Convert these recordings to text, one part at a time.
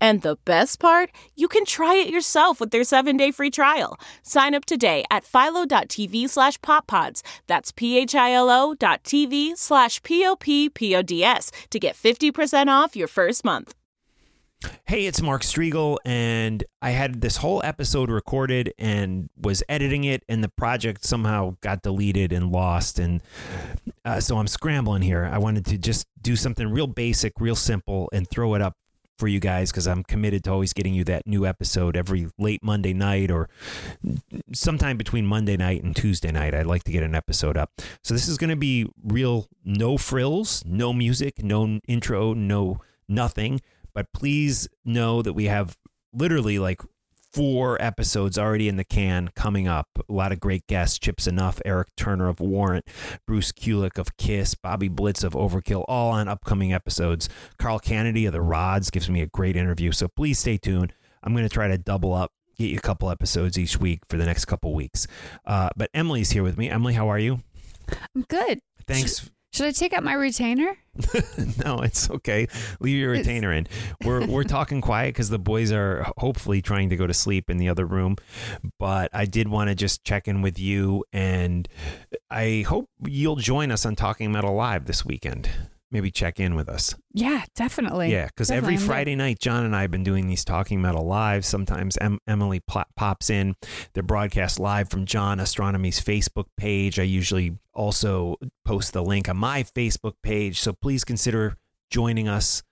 And the best part, you can try it yourself with their seven-day free trial. Sign up today at philo.tv slash poppods. That's p-h-i-l-o dot tv slash p-o-p-p-o-d-s to get 50% off your first month. Hey, it's Mark Strigl, and I had this whole episode recorded and was editing it, and the project somehow got deleted and lost. And uh, so I'm scrambling here. I wanted to just do something real basic, real simple, and throw it up for you guys because I'm committed to always getting you that new episode every late Monday night or sometime between Monday night and Tuesday night. I'd like to get an episode up. So this is going to be real no frills, no music, no intro, no nothing. But please know that we have literally like four episodes already in the can coming up. A lot of great guests Chip Z'Nuff, Eric Turner of Warrant, Bruce Kulick of Kiss, Bobby Blitz of Overkill, all on upcoming episodes. Carl Canedy of The Rods gives me a great interview. So please stay tuned. I'm going to try to double up. Get you a couple episodes each week for the next couple weeks. Uh, but Emily's here with me. Emily, how are you? I'm good. Thanks. Should I take out my retainer? no, it's okay. Leave your retainer in. We're we're talking quiet because the boys are hopefully trying to go to sleep in the other room. But I did want to just check in with you, and I hope you'll join us on Talking Metal Live this weekend. Maybe check in with us. Yeah, definitely. Yeah, because every Friday night, John and I have been doing these Talking Metal live. Sometimes em- Emily pl- pops in. They're broadcast live from John Ostronomy's Facebook page. I usually also post the link on my Facebook page. So please consider joining us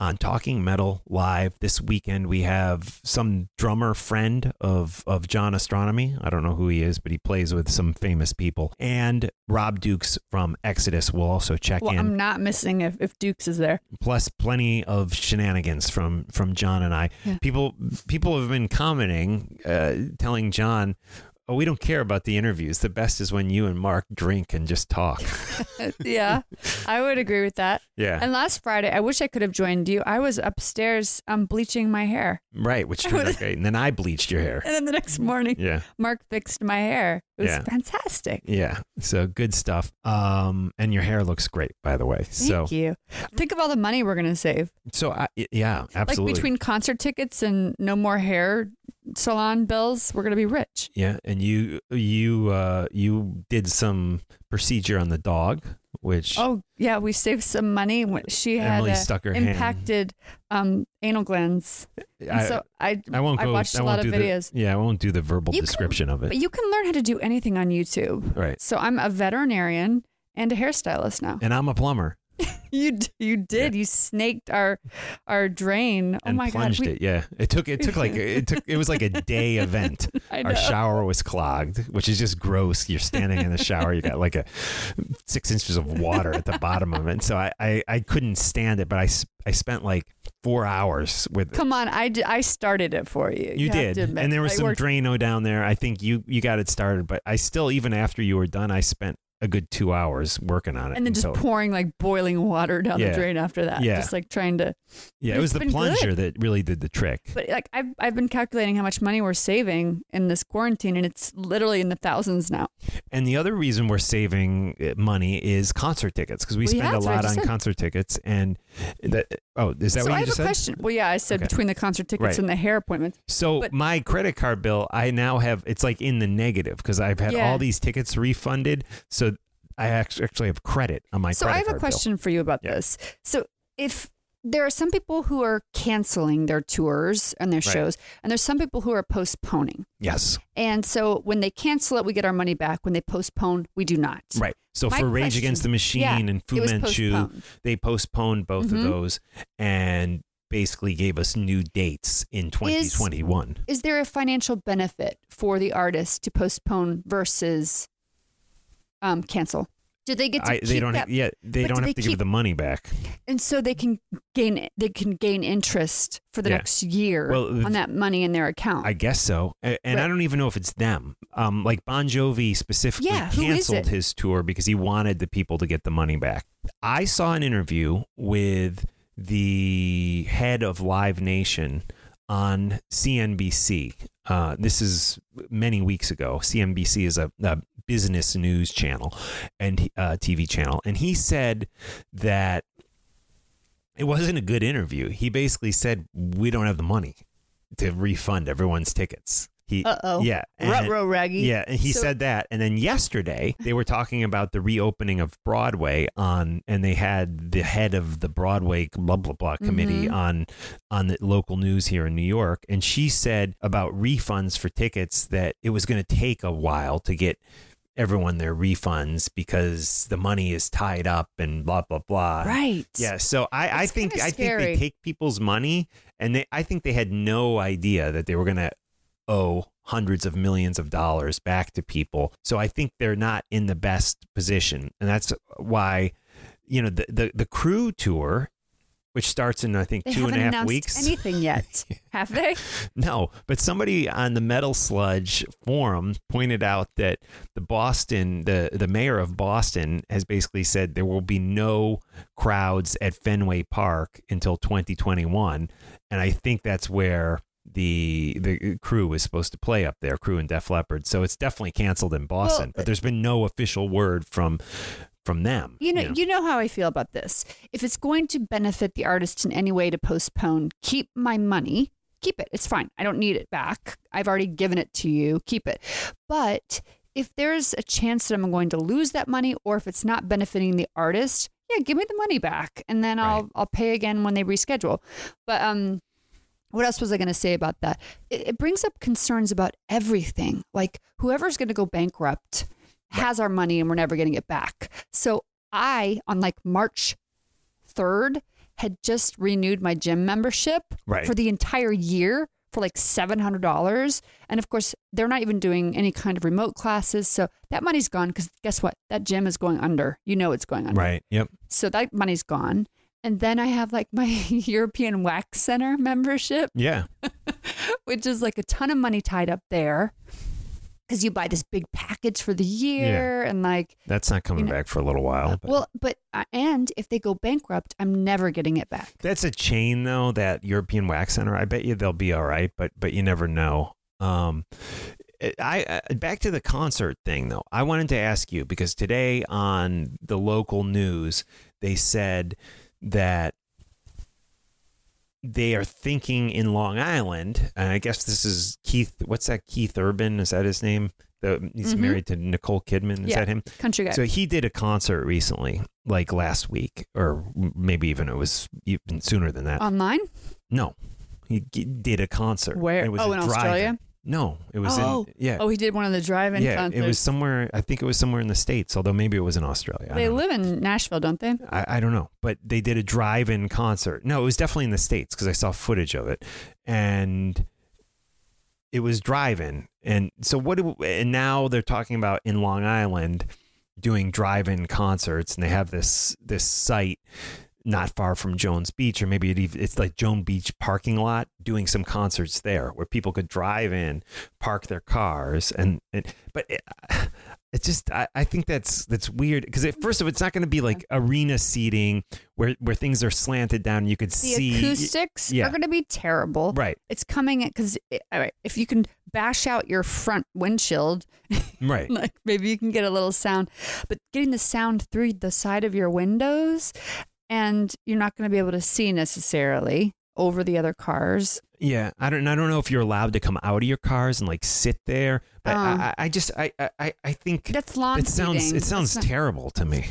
on Talking Metal live this weekend. We have some drummer friend of of John Ostronomy. I don't know who he is, but he plays with some famous people. And Rob Dukes from Exodus will also check Well, in I'm not missing if, if Dukes is there. plus plenty of shenanigans from from John and I. Yeah. People people have been commenting, uh, telling John, "Oh, we don't care about the interviews. The best is when you and Mark drink and just talk." yeah, I would agree with that. yeah, And last Friday, I wish I could have joined you. I was upstairs um, bleaching my hair. right. Which turned out great. And then I bleached your hair. And then the next morning, Yeah, Mark fixed my hair. It was Yeah. fantastic. yeah. So good stuff. Um, and your hair looks great, by the way. so Thank you. Think of all the money we're going to save. so I, yeah, absolutely. Like between concert tickets and no more hair salon bills, we're going to be rich. yeah, and you you uh you did some procedure on the dog, which Oh, yeah, we saved some money. when She had Emily stuck her impacted um, anal glands. And I- so I, I won't go, I watched I a lot of do the- videos. yeah, I won't do the verbal You can- description of it. But you can learn how to do anything on YouTube. Right. So I'm a veterinarian and a hairstylist now. And I'm a plumber You you did. You snaked our our drain. Oh and my god. we- it. Yeah, it took it took like it took it was like a day event. I Our shower was clogged, which is just gross. You're standing in the shower, you got like a six inches of water at the bottom of it. So I I, I couldn't stand it, but I I spent like four hours with. Come on, I, d- I started it for you. You have did, and there was I some worked- Drano down there. I think you you got it started, but I still, even after you were done, I spent a good two hours working on it. and then just pouring like boiling water down Yeah. the drain after that. Yeah. Just like trying to. yeah, it was the plunger good. that really did the trick. But like I've I've been calculating how much money we're saving in this quarantine, and it's literally in the thousands now. And the other reason we're saving uh, money is concert tickets because we Well, yeah, spend a that's what I lot on said. concert tickets. And that Oh, is that so what I you have a said? question. Well, yeah, I said Okay. between the concert tickets Right. and the hair appointments. So But- my credit card bill, I now have it's like in the negative because I've had Yeah. all these tickets refunded. So I act- actually have credit on my so credit I have a card bill. question for you about Yeah. this. So if there are some people who are canceling their tours and their Right. shows, and there's some people who are postponing. Yes, And so when they cancel it, we get our money back. When they postpone, we do not. right. So My for Rage Against the Machine yeah, and Fu Manchu, postponed. they postponed both Mhm. of those and basically gave us new dates in 2021. Is there a financial benefit for the artist to postpone versus um, cancel? Do they get to I, keep they don't. that? yeah, they but don't do have they to keep- give the money back. and so they can gain they can gain interest for the Yeah. next year Well, on that money in their account. I guess so. A- And I don't even know if it's them. Um, like Bon Jovi specifically Yeah, canceled his tour because he wanted the people to get the money back. I saw an interview with the head of Live Nation on CNBC. Uh, this is many weeks ago. CNBC is a, a business news channel and uh, TV channel, and he said that it wasn't a good interview. He basically said we don't have the money to refund everyone's tickets. He, Uh-oh. yeah, Ruh-roh, Raggy. yeah, and he So- said that, and then yesterday they were talking about the reopening of Broadway on, and they had the head of the Broadway blah blah blah committee Mhm. on on the local news here in New York, and she said about refunds for tickets that it was going to take a while to get everyone their refunds because the money is tied up and blah blah blah. Right. Yeah, so I, I think I think they take people's money, and they I think they had no idea that they were going to owe hundreds of millions of dollars back to people. So I think they're not in the best position, and that's why you know the the, the Crue tour, which starts in I think They two and a half weeks. anything yet, have they? No, but somebody on the Metal Sludge forum pointed out that the Boston, the the mayor of Boston, has basically said there will be no crowds at Fenway Park until 2021, and I think that's where the the Crue was supposed to play up there, Crue and Def Leppard. So it's definitely canceled in Boston, but there's been no official word from from them. You know, you know how I feel about this. If it's going to benefit the artist in any way to postpone, keep my money. Keep it. It's fine. I don't need it back. I've already given it to you. Keep it. But if there's a chance that I'm going to lose that money or if it's not benefiting the artist, yeah, give me the money back and then I'll Right. I'll pay again when they reschedule. But um what else was I going to say about that? It, it brings up concerns about everything. Like whoever's going to go bankrupt has our money and we're never getting it back. So I, on like March 3rd, had just renewed my gym membership Right. for the entire year for like $700. And of course, they're not even doing any kind of remote classes. So that money's gone because guess what? That gym is going under. You know it's going under. right. Yep. So that money's gone. And then I have like my European Wax Center membership, Yeah. which is like a ton of money tied up there because you buy this big package for the year and like, That's not coming You know- back for a little while. But. well, but, uh, and if they go bankrupt, I'm never getting it back. That's a chain though, that European Wax Center. I bet you they'll be all right, but but you never know. Um I, I back to the concert thing though. I wanted to ask you because today on the local news they said that they are thinking in Long Island, and I guess this is Keith. What's that? Keith Urban is that his name? The, he's Mhm. married to Nicole Kidman. Is Yeah. that him? Country guy. So he did a concert recently, like last week, or maybe even it was even sooner than that. Online? no, he did a concert. Where? It was oh, in drive-in. Australia? No, it was Oh. in yeah. Oh, he did one of the drive-in yeah, concerts. it was somewhere. I think it was somewhere in the states. Although maybe it was in Australia. They don't know. live in Nashville, don't they? I, I don't know, but they did a drive-in concert. No, it was definitely in the states because I saw footage of it, and it was drive-in. And so what? Do, and now they're talking about in Long Island doing drive-in concerts, and they have this this site not far from Jones Beach, or maybe it even, it's like Joan Beach parking lot, doing some concerts there where people could drive in, park their cars, and, and but it, it's just I, I think that's that's weird because first of it's not going to be like arena seating where where things are slanted down. and You could The see acoustics yeah. are going to be terrible. right, It's coming because eh, all right, if you can bash out your front windshield, right, like maybe you can get a little sound, but getting the sound through the side of your windows and you're not going to be able to see necessarily over the other cars. Yeah, I don't. I don't know if you're allowed to come out of your cars and like sit there, but Um, I, I just, I, I, I think That's long. it sounds. seating. It sounds not- terrible to me.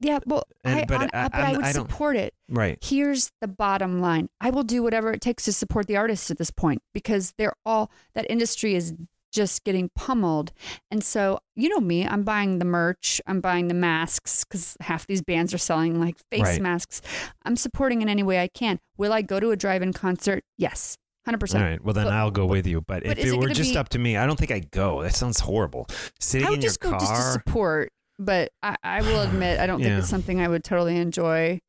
Yeah, well, And- I, but hon- I- but I would support it. Right. Here's the bottom line: I will do whatever it takes to support the artists at this point because they're all that industry is just getting pummeled. And so, you know me, I'm buying the merch, I'm buying the masks because half these bands are selling like face Right. masks. I'm supporting in any way I can. Will I go to a drive-in concert? Yes, 100%. All right. Well, then But- I'll go with you. But, but if it it were just be- up to me, I don't think I'd go. That sounds horrible. Sitting I would in your just go car. just to support, but I, I will admit I don't think it's something I would totally enjoy.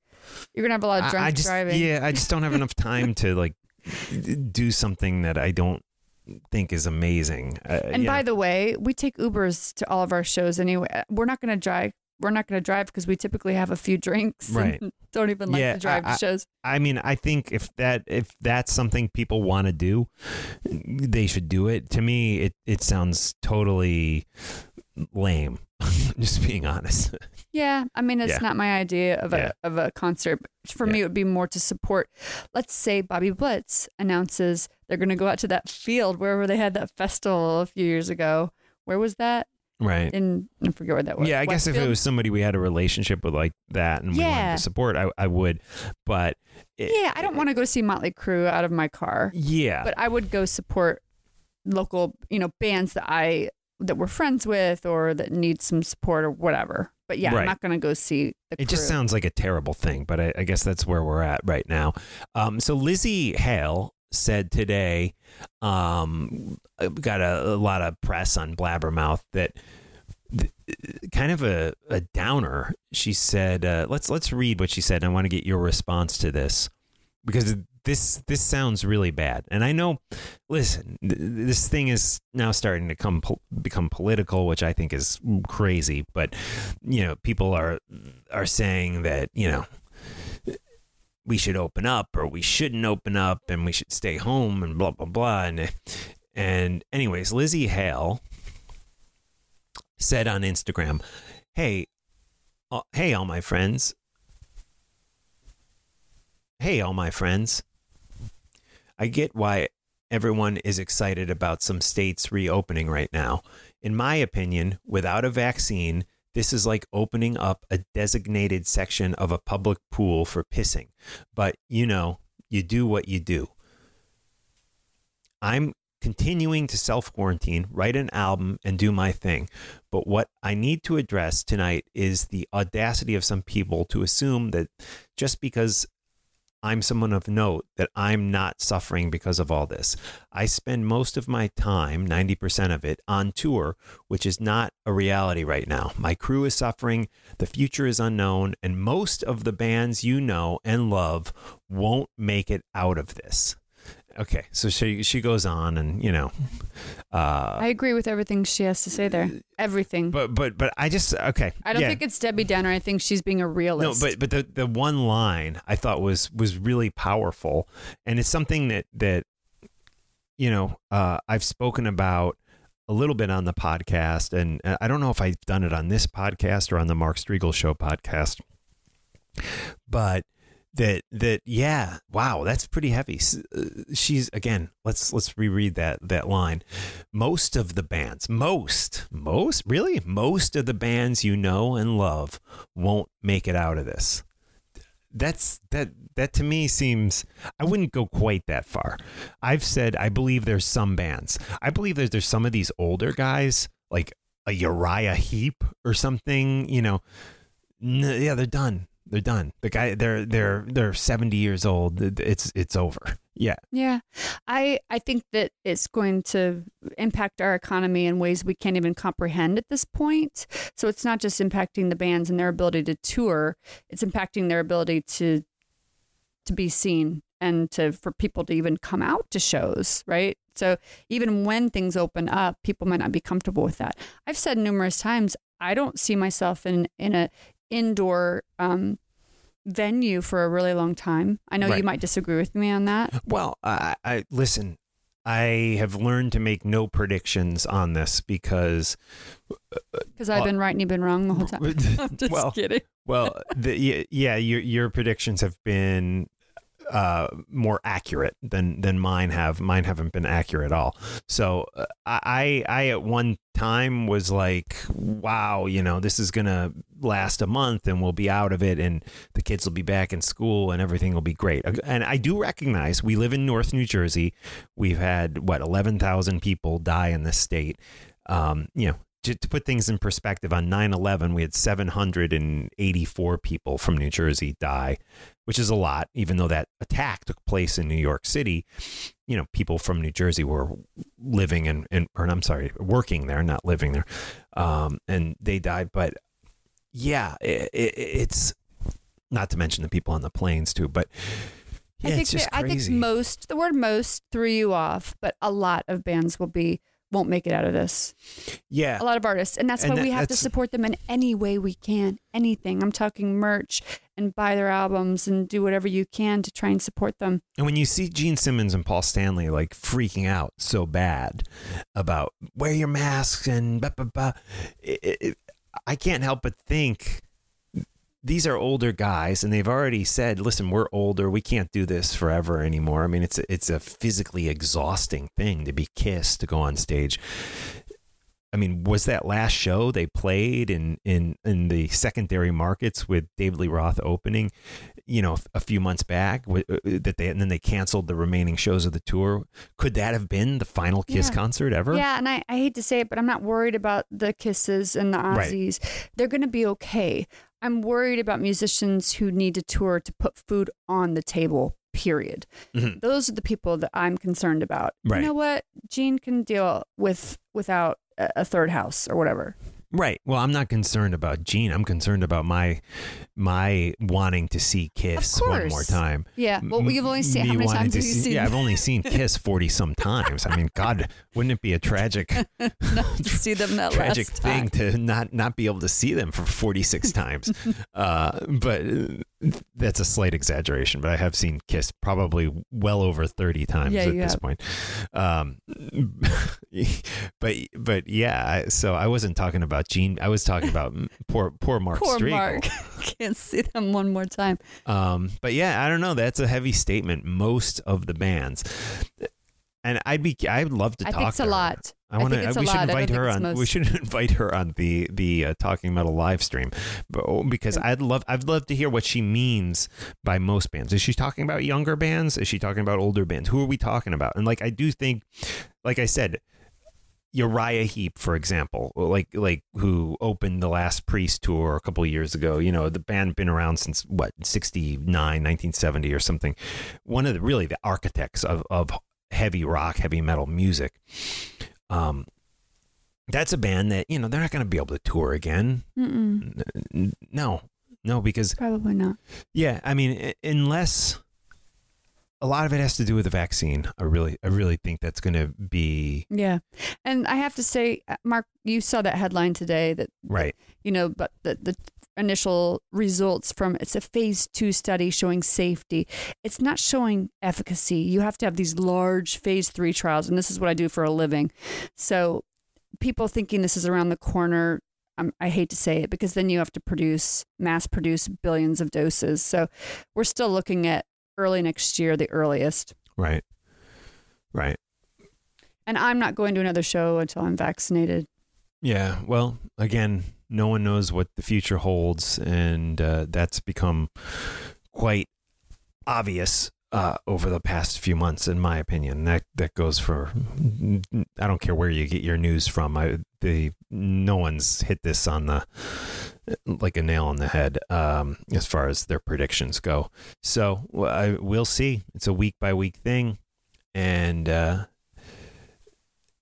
You're gonna have a lot of I- drunk I just, driving. Yeah, I just don't have enough time to like do something that I don't think is amazing. Uh, And yeah. by the way, we take Ubers to all of our shows anyway. We're not going to drive. We're not going to drive because we typically have a few drinks Right. and don't even like Yeah, to drive I- to shows. I mean, I think if that if that's something people want to do, they should do it. To me, it it sounds totally lame. Just being honest. Yeah, I mean, it's Yeah. not my idea of a Yeah. of a concert. For me, it would be more to support. Let's say Bobby Blitz announces they're going to go out to that field wherever they had that festival a few years ago. Where was that? Right. And I forget where that was. Yeah, I guess if it was somebody we had a relationship with like that and we wanted Yeah. to support, I, I would. But it, Yeah, I don't want to go see Motley Crue out of my car. Yeah, but I would go support local, you know, bands that I that we're friends with or that need some support or whatever. But yeah, Right. I'm not going to go see the. It just sounds like a terrible thing, but I, I guess that's where we're at right now. Um, so Lzzy Hale said today, um, got a, a lot of press on Blabbermouth that th- kind of a, a downer. She said, uh, "Let's let's read what she said. I want to get your response to this because this this sounds really bad. And I know, listen, th- this thing is now starting to come po- become political, which I think is crazy. But you know, people are are saying that you know we should open up or we shouldn't open up and we should stay home and blah blah blah. And and anyways, Lzzy Hale said on Instagram, "Hey, uh, hey, all my friends." Hey, all my friends. I get why everyone is excited about some states reopening right now. In my opinion, without a vaccine, this is like opening up a designated section of a public pool for pissing. But, you know, you do what you do. I'm continuing to self quarantine, write an album, and do my thing. But what I need to address tonight is the audacity of some people to assume that just because I'm someone of note that I'm not suffering because of all this. I spend most of my time, 90% of it, on tour, which is not a reality right now. My crew is suffering, the future is unknown, and most of the bands you know and love won't make it out of this. Okay, so she she goes on and you know, uh, I agree with everything she has to say there. Everything. but but but I just okay. I don't yeah. think it's Debbie Downer. I think she's being a realist. No, but but the the one line I thought was was really powerful, and it's something that that you know uh, I've spoken about a little bit on the podcast, and uh, I don't know if I've done it on this podcast or on the Mark Strigl Show podcast, but that that yeah wow that's pretty heavy uh, she's again let's let's reread that that line most of the bands most most really most of the bands you know and love won't make it out of this that's that that to me seems I wouldn't go quite that far. I've said I believe there's some bands. I believe that there's some of these older guys like a Uriah Heep or something, you know. yeah, they're done. They're done. The guy they're they're they're 70 years old. It's it's over. Yeah. yeah, I I think that it's going to impact our economy in ways we can't even comprehend at this point. So it's not just impacting the bands and their ability to tour; it's impacting their ability to to be seen and to for people to even come out to shows, right? So even when things open up, people might not be comfortable with that. I've said numerous times, I don't see myself in in a indoor um, venue for a really long time. I know Right. you might disagree with me on that. Well, I, I listen. I have learned to make no predictions on this because uh, Because I've uh, been right and you've been wrong the whole time. I'm just well, kidding. well, the, yeah, yeah, your your predictions have been uh, more accurate than than mine have. Mine haven't been accurate at all. So uh, I I at one time was like, wow, you know, this is gonna last a month and we'll be out of it, and the kids will be back in school and everything will be great. And I do recognize we live in North New Jersey. We've had what eleven thousand people die in this state. Um, you know, to, to put things in perspective, on 9 11, we had 784 people from New Jersey die, which is a lot, even though that attack took place in New York City. You know, people from New Jersey were living and, and or I'm sorry, working there, not living there. Um, and they died. But yeah, it, it, it's not to mention the people on the planes too, but. Yeah, I think it's just that- I think most the word most threw you off, but a lot of bands will be won't make it out of this. yeah, A lot of artists, and that's And why that- we have to support them in any way we can. Anything. I'm talking merch and buy their albums and do whatever you can to try and support them. And when you see Gene Simmons and Paul Stanley like freaking out so bad about wear your masks and blah, blah, blah, it, it, I can't help but think these are older guys and they've already said, listen, we're older. We can't do this forever anymore. I mean, it's a, it's a physically exhausting thing to be kissed, to go on stage. I mean, was that last show they played in, in, in the secondary markets with David Lee Roth opening? you know a few months back w- uh, that they and then they canceled the remaining shows of the tour could that have been the final kiss Yeah. concert ever Yeah, and I, I hate to say it, but I'm not worried about the kisses and the Right. Aussies. They're going to be okay. I'm worried about musicians who need to tour to put food on the table. Period. Mhm. Those are the people that I'm concerned about. Right. You know what? Gene can deal with without a, a third house or whatever. Right. Well i'm not concerned about gene. I'm concerned about my my wanting to see kiss one more time. Yeah. Well, you've only seen how many times have you see- seen? yeah i've only seen kiss 40 some times. I mean god wouldn't it be a tragic to see them that tragic thing to not not be able to see them for 46 times? Uh, but uh, that's a slight exaggeration but i have seen kiss probably well over 30 times Yeah, at this have. point. Um, but but yeah so i wasn't talking about gene i was talking about poor poor mark Poor Strigl. Mark. Can't see them one more time. Um, but yeah, I don't know. That's a heavy statement. Most of the bands, and I'd be, I'd love to I talk. think it's to a her. lot. I want to. We should lot. Invite her on. We should invite her on the the uh, Talking Metal live stream, but, oh, because I'd love, I'd love to hear what she means by most bands. Is she talking about younger bands? Is she talking about older bands? Who are we talking about? And like, I do think, like I said, Uriah Heep, for example, like like who opened the last Priest tour a couple of years ago. You know, the band been around since what 69, 1970 or something. One of the really the architects of of heavy rock, heavy metal music. Um, that's a band that you know they're not going to be able to tour again. Mm-mm, No, no, because probably not. yeah, I mean, unless a lot of it has to do with the vaccine. I really, I really think that's going to be Yeah. And I have to say, uh, Mark, you saw that headline today that, right. you know, but the, the initial results from it's a phase two study showing safety. It's not showing efficacy. You have to have these large phase three trials. And this is what I do for a living. So people thinking this is around the corner. Um, I hate to say it because then you have to produce, mass produce billions of doses. So we're still looking at early next year, the earliest. Right. Right. And I'm not going to another show until I'm vaccinated. Yeah. Well, again, no one knows what the future holds, and uh, that's become quite obvious uh, over the past few months, in my opinion. That that goes for I don't care where you get your news from. I the no one's hit this on the like a nail on the head um, as far as their predictions go. So I, we'll see. It's a week by week thing, and uh,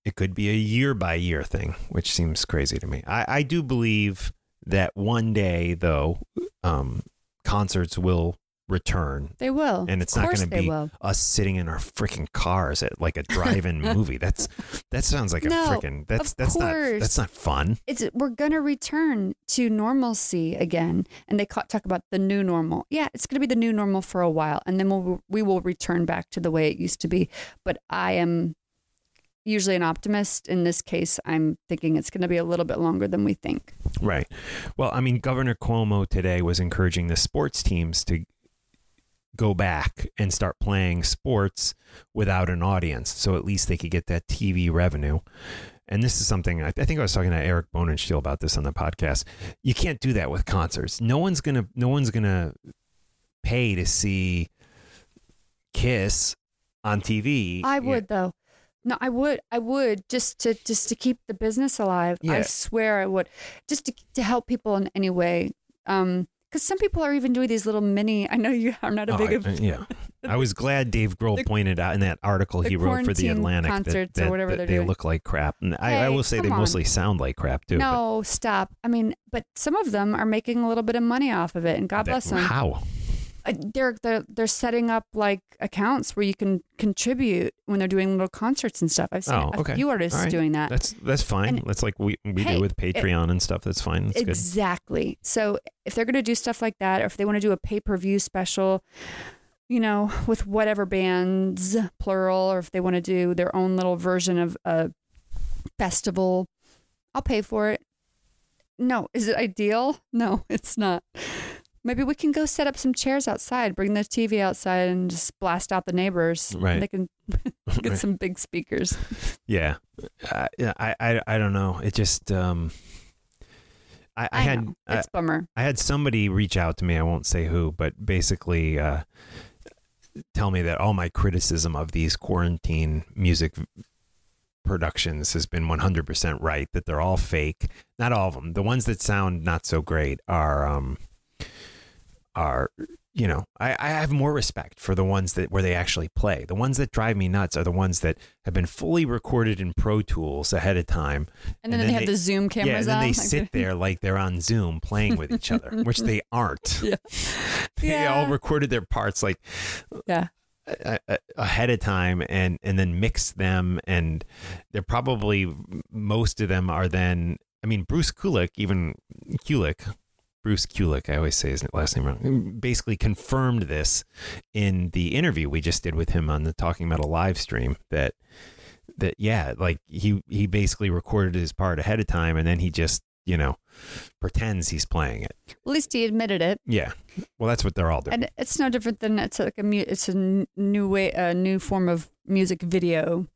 it could be a year by year thing, which seems crazy to me. I, I do believe that one day, though, um, concerts will return. They will. And it's not going to be will. us sitting in our freaking cars at like a drive-in movie. That's that sounds like a freaking that's of that's not that's not fun. It's we're gonna return to normalcy again, and they talk about the new normal. Yeah, it's gonna be the new normal for a while, and then we'll we will return back to the way it used to be. But I am usually an optimist. In this case, I'm thinking it's going to be a little bit longer than we think. Right. Well, I mean, Governor Cuomo today was encouraging the sports teams to go back and start playing sports without an audience. So at least they could get that TV revenue. And this is something I, I think I was talking to Eric Bonenstiel about this on the podcast. You can't do that with concerts. No one's gonna no one's gonna pay to see Kiss on TV. I would though. No, I would. I would just to just to keep the business alive. I swear I would. Just to to help people in any way. Um, because some people are even doing these little mini. I know you are not a Oh, big I- of yeah. I was glad Dave Grohl the- pointed out in that article he wrote for the Atlantic that, concerts or that- whatever that they doing. look like crap. And I, I will say they on. mostly sound like crap too. but no stop. I mean, but some of them are making a little bit of money off of it, and God that- bless them. How? Uh, They're they're they're setting up like accounts where you can contribute when they're doing little concerts and stuff. I've seen Oh, a okay. few artists right. doing that. That's that's fine. And- that's like we we Hey, do with it- Patreon and stuff. That's fine. That's good. exactly. So if they're going to do stuff like that, or if they want to do a pay per view special, you know, with whatever bands, plural, or if they want to do their own little version of a festival, I'll pay for it. No, is it ideal? No, it's not. Maybe we can go set up some chairs outside, bring the TV outside, and just blast out the neighbors. Right. They can get Right. some big speakers. Yeah, uh. I, I I don't know. It just um, I, I, I, had know. It's a bummer. I had somebody reach out to me. I won't say who, but basically uh, tell me that all my criticism of these quarantine music productions has been 100% right. That they're all fake. Not all of them. The ones that sound not so great are um are you know I, I have more respect for the ones that where they actually play the ones that drive me nuts are the ones that have been fully recorded in pro tools ahead of time And then, they have the Zoom cameras yeah and then on. they sit there like they're on zoom playing with each other which they aren't Yeah. they all recorded their parts like Yeah. ahead of time and and then mix them and they're probably most of them are then I mean Bruce Kulick even Kulick Bruce Kulick I always say his last name wrong basically confirmed this in the interview we just did with him on the Talking Metal live stream that that yeah like he he basically recorded his part ahead of time and then he just you know pretends he's playing it. At least he admitted it, yeah. Well that's what they're all doing. And it's no different than it's like a mu- it's a new way, a new form of music video.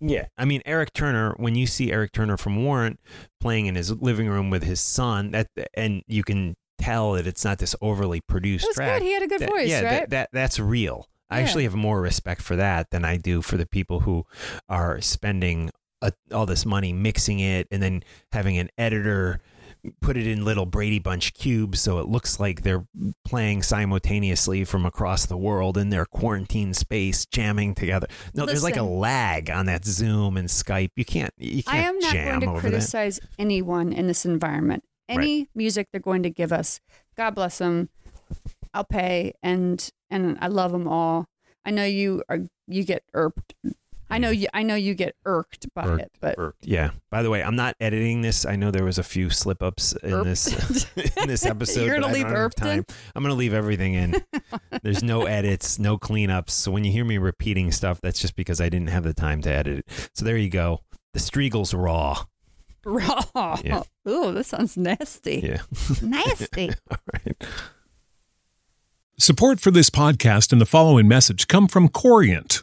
Yeah. I mean, Eric Turner, when you see Eric Turner from Warrant playing in his living room with his son, that and you can tell that it's not this overly produced It was track. good. He had a good That- voice, yeah, right? that, that that's real. I actually have more respect for that than I do for the people who are spending a, all this money mixing it and then having an editor put it in little Brady Bunch cubes so it looks like they're playing simultaneously from across the world in their quarantine space jamming together. No, there's like a lag on that Zoom and Skype. You can't you can't I am not jam going to over that. criticize anyone in this environment. Any music they're going to give us, God bless them. I'll pay, and and I love them all. I know you are you get irked. I know you. I know you get irked by Irked, it, but Or- yeah. By the way, I'm not editing this. I know there was a few slip ups in Irped. this in this episode. You're gonna I leave don't have irped in? time. I'm gonna leave everything in. There's no edits, no cleanups. So when you hear me repeating stuff, that's just because I didn't have the time to edit it. So there you go. The Strigl's raw. raw. Yeah. Ooh, that sounds nasty. Yeah. Nasty. All right. Support for this podcast and the following message come from Corient.